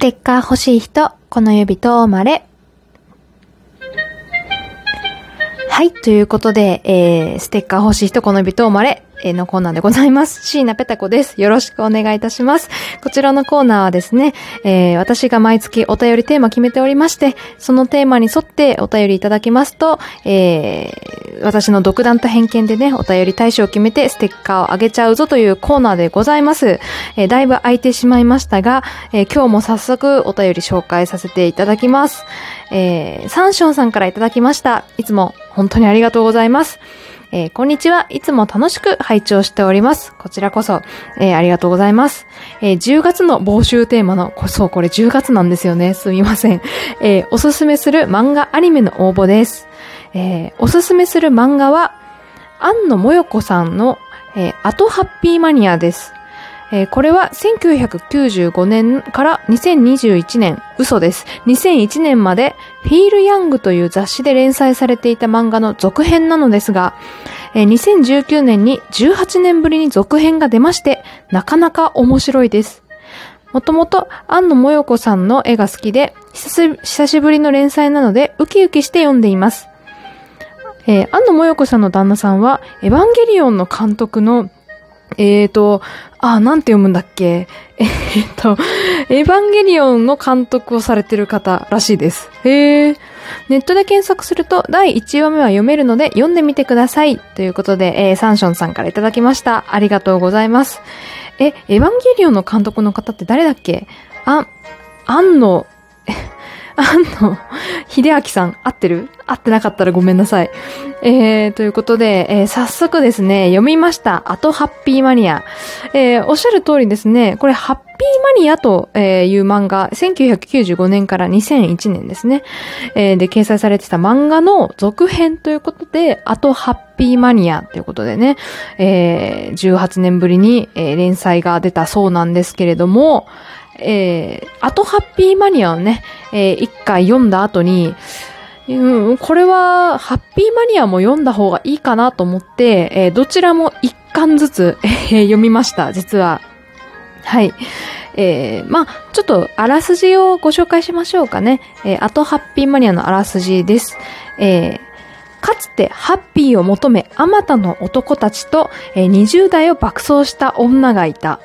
テッカー欲しい人、この指とまれ。はい、ということで、えー、ステッカー欲しい人、この指とまれ。えのコーナーでございます。椎名ペタ子です。よろしくお願いいたします。こちらのコーナーはですね、えー私が毎月お便りテーマ決めておりまして、そのテーマに沿ってお便りいただきますと、えー私の独断と偏見でね、お便り対象を決めてステッカーをあげちゃうぞというコーナーでございます。えーだいぶ空いてしまいましたが、えー今日も早速お便り紹介させていただきます。えーサンションさんからいただきました。いつも本当にありがとうございます。えーこんにちは。いつも楽しく拝聴しております。こちらこそ、えーありがとうございます。えー10月の募集テーマの、こそう、これ10月なんですよね。すみません。えーおすすめする漫画アニメの応募です。えーおすすめする漫画は、安野もよこさんの、えーアトハッピーマニアです。えーこれは1995年から2021年、嘘です。2001年まで、フィール・ヤングという雑誌で連載されていた漫画の続編なのですが、えー2019年に18年ぶりに続編が出まして、なかなか面白いです。もともと、安野もよこさんの絵が好きで、久しぶりの連載なので、ウキウキして読んでいます。えー、安野もよこさんの旦那さんは、エヴァンゲリオンの監督の、えーと、あ、なんて読むんだっけ？えーと、エヴァンゲリオンの監督をされてる方らしいです。へー。ネットで検索すると第1話目は読めるので読んでみてください。ということで、えーサンションさんからいただきました。ありがとうございます。え、エヴァンゲリオンの監督の方って誰だっけ？あ、安野、え 安野秀明さん、合ってる？合ってなかったらごめんなさい。えー、ということで、えー早速ですね、読みました。あとハッピーマニア。えーおっしゃる通りですね、これハッピーマニアという漫画、1995年から2001年ですね、えーで掲載されてた漫画の続編ということで、あとハッピーマニアということでね、えー18年ぶりに、えー連載が出たそうなんですけれども、えー、あとハッピーマニアをね、えー一回読んだ後に、うん、これは、ハッピーマニアも読んだ方がいいかなと思って、えーどちらも一巻ずつ、え読みました、実は。はい。えーまあ、ちょっと、あらすじをご紹介しましょうかね。えー、あとハッピーマニアのあらすじです。えーかつてハッピーを求め、あまたの男たちと、えー20代を爆走した女がいた。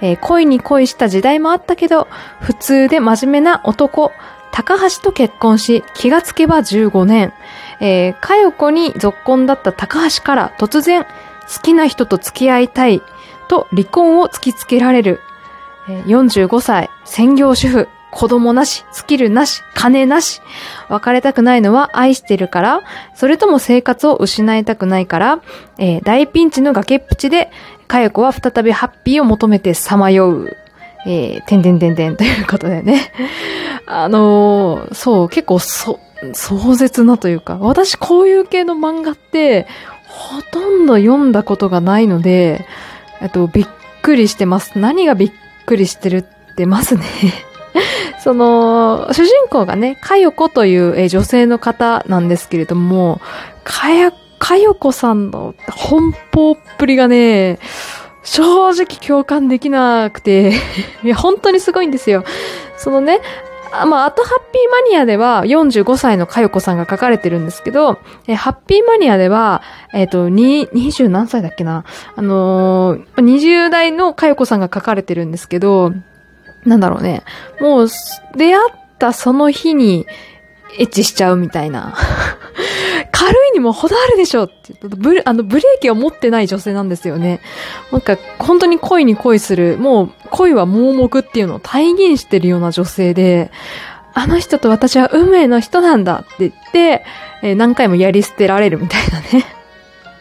えー恋に恋した時代もあったけど、普通で真面目な男、高橋と結婚し、気がつけば15年。えー、かよこに続婚だった高橋から突然、好きな人と付き合いたいと離婚を突きつけられる。えー45歳、専業主婦、子供なし、スキルなし、金なし。別れたくないのは愛してるから、それとも生活を失いたくないから、えー大ピンチの崖っぷちで、かよこは再びハッピーを求めてさまよう。えー、てんてんてんてんということでね。あのーそう、結構そ、壮絶なというか、私こういう系の漫画って、ほとんど読んだことがないので、えっと、びっくりしてます。何がびっくりしてるってますね。その、主人公がね、かよこという、えー女性の方なんですけれども、かや、かよこさんの奔放っぷりがね、正直共感できなくて、いや、本当にすごいんですよ。そのね、まあ、あとハッピーマニアでは45歳のかよこさんが書かれてるんですけど、えハッピーマニアでは、えっ、と、に、20何歳だっけなあのー、20代のかよこさんが書かれてるんですけど、なんだろうね。もう、出会ったその日に、エッチしちゃうみたいな。軽いにも程あるでしょって言うとブレ、あの、ブレーキを持ってない女性なんですよね。なんか、本当に恋に恋する、もう、恋は盲目っていうのを体現してるような女性で、あの人と私は運命の人なんだって言って、えー何回もやり捨てられるみたいなね。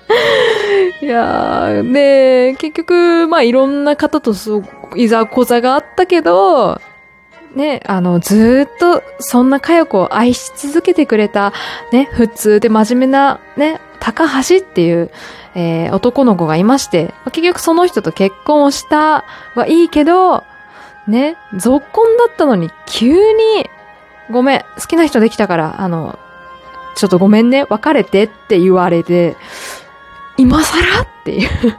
いやー、で、結局、まあ、いろんな方とそう、いざこざがあったけど、ね、あの、ずっと、そんなかよこを愛し続けてくれた、ね、普通で真面目な、ね、高橋っていう、えー男の子がいまして、結局その人と結婚をしたはいいけど、ね、続婚だったのに急に、ごめん、好きな人できたから、あの、ちょっとごめんね、別れてって言われて、今更っていう。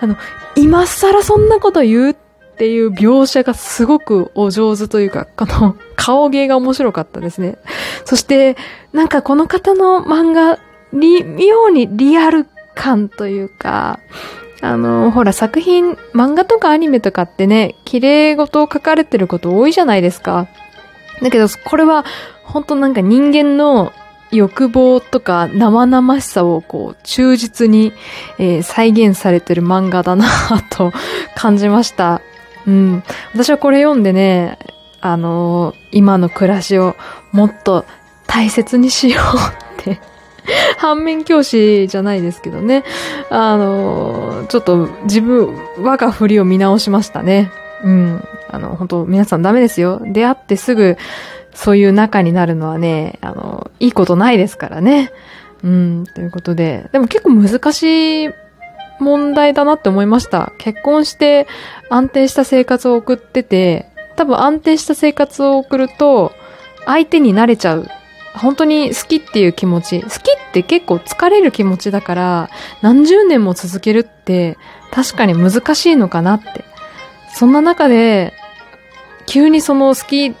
あの、今更そんなこと言うっっていう描写がすごくお上手というか、この顔芸が面白かったですね。そして、なんかこの方の漫画、妙にリアル感というか、あの、ほら作品、漫画とかアニメとかってね、綺麗事を書かれてること多いじゃないですか。だけど、これは、本当なんか人間の欲望とか生々しさをこう忠実に、えー、再現されてる漫画だなと感じました。うん。私はこれ読んでね、あのー、今の暮らしをもっと大切にしようって 反面教師じゃないですけどね。あのー、ちょっと自分、我が振りを見直しましたね。うん。あの、本当皆さんダメですよ。出会ってすぐ、そういう仲になるのはね、あの、いいことないですからね。うん、ということで。でも結構難しい問題だなって思いました。結婚して安定した生活を送ってて、多分安定した生活を送ると、相手に慣れちゃう。本当に好きっていう気持ち。好きって結構疲れる気持ちだから、何十年も続けるって確かに難しいのかなって。そんな中で、急にその好き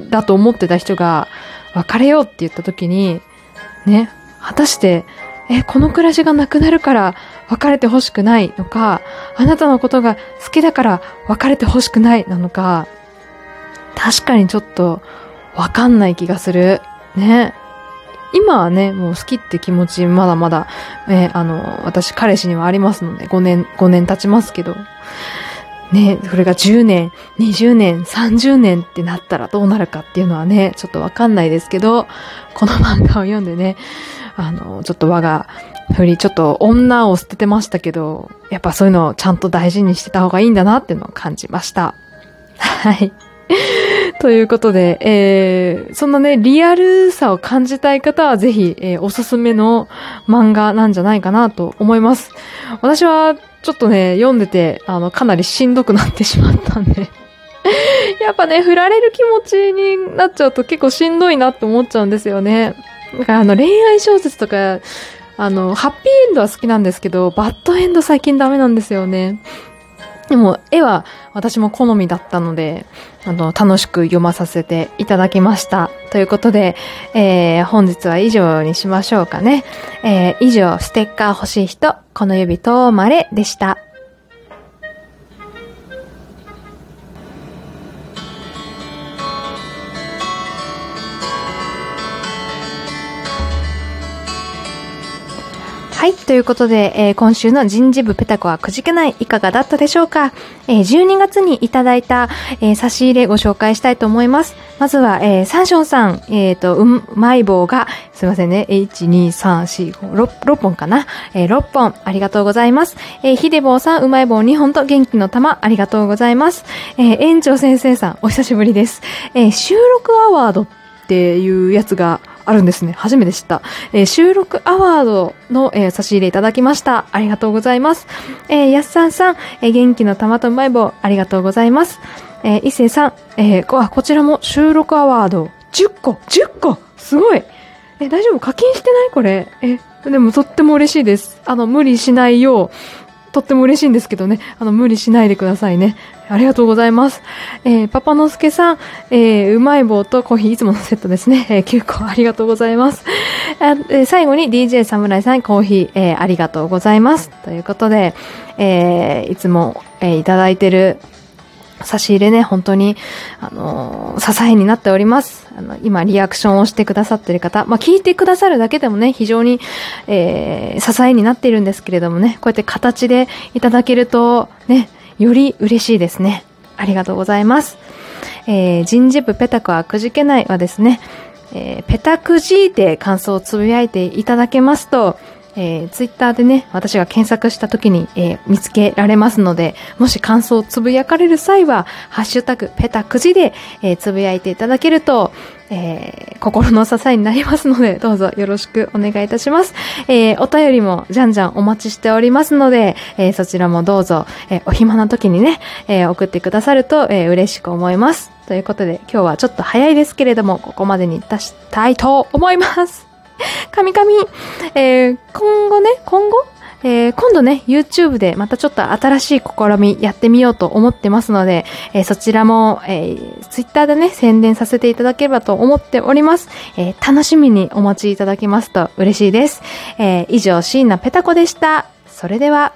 だと思ってた人が別れようって言った時に、ね、果たして、え、この暮らしがなくなるから別れてほしくないのか、あなたのことが好きだから別れてほしくないなのか、確かにちょっとわかんない気がする。ね。今はね、もう好きって気持ちまだまだ、えあの、私彼氏にはありますので、5年、5年経ちますけど、ね、それが10年、20年、30年ってなったらどうなるかっていうのはね、ちょっとわかんないですけど、この漫画を読んでね、あの、ちょっと我が振り、ちょっと女を捨ててましたけど、やっぱそういうのをちゃんと大事にしてた方がいいんだなっていうのを感じました。はい。ということで、えー、そんなね、リアルさを感じたい方はぜひ、えー、おすすめの漫画なんじゃないかなと思います。私はちょっとね、読んでて、あの、かなりしんどくなってしまったんで やっぱね、振られる気持ちになっちゃうと結構しんどいなって思っちゃうんですよね。だからあの、恋愛小説とか、あの、ハッピーエンドは好きなんですけど、バッドエンド最近ダメなんですよね。でも、絵は私も好みだったので、あの、楽しく読まさせていただきました。ということで、えー、本日は以上にしましょうかね。えー、以上、ステッカー欲しい人、この指とまれでした。はい。ということで、えー、今週の人事部ペタコはくじけないいかがだったでしょうか、えー、12月にいただいた、えー、差し入れご紹介したいと思います。まずは、えー、サンションさん、えっ、ー、と、うまい棒が、すいませんね、1、2、3、4、5、6, 6本かな、えー、6本、ありがとうございます。えー、ひでぼうさん、うまい棒2本と元気の玉、ありがとうございます。えー、園長先生さん、お久しぶりです。えー、収録アワードっていうやつがあるんですね。初めて知った。えー、収録アワードの、えー、差し入れいただきました。ありがとうございます。えー、やすさんさん、えー、元気の玉とうまい棒、ありがとうございます。えー、いせさん、えー、こ、あ、こちらも収録アワード、10個 !10 個すごいえ、大丈夫？課金してない？これ？え、でもとっても嬉しいです。あの、無理しないよう、とっても嬉しいんですけどね。あの、無理しないでくださいね。ありがとうございます。えー、パパのすけさん、えー、うまい棒とコーヒーいつものセットですね。えー、9個ありがとうございます。あえー、最後に DJ 侍さん、コーヒー、えー、ありがとうございます。ということで、えー、いつも、えー、いただいてる差し入れね、本当に、あのー、支えになっております。あの、今、リアクションをしてくださってる方、まあ、聞いてくださるだけでもね、非常に、えー、支えになっているんですけれどもね、こうやって形でいただけると、ね、より嬉しいですね。ありがとうございます。えー、人事部ペタクはくじけないはですね、えー、ペタクジーで感想をつぶやいていただけますと、えー、ツイッターでね、私が検索した時に、えー、見つけられますので、もし感想をつぶやかれる際は、ハッシュタグ、ペタくじで、えー、つぶやいていただけると、えー、心の支えになりますので、どうぞよろしくお願いいたします。えー、お便りもじゃんじゃんお待ちしておりますので、えー、そちらもどうぞ、え、お暇な時にね、え、送ってくださると、え、嬉しく思います。ということで、今日はちょっと早いですけれども、ここまでに出したいと思います。神々、えー、今後ね、今後、えー、今度ね、YouTube でまたちょっと新しい試みやってみようと思ってますので、えー、そちらも、えー、Twitter でね、宣伝させていただければと思っております。えー、楽しみにお待ちいただけますと嬉しいです。えー、以上、椎名ペタ子でした。それでは、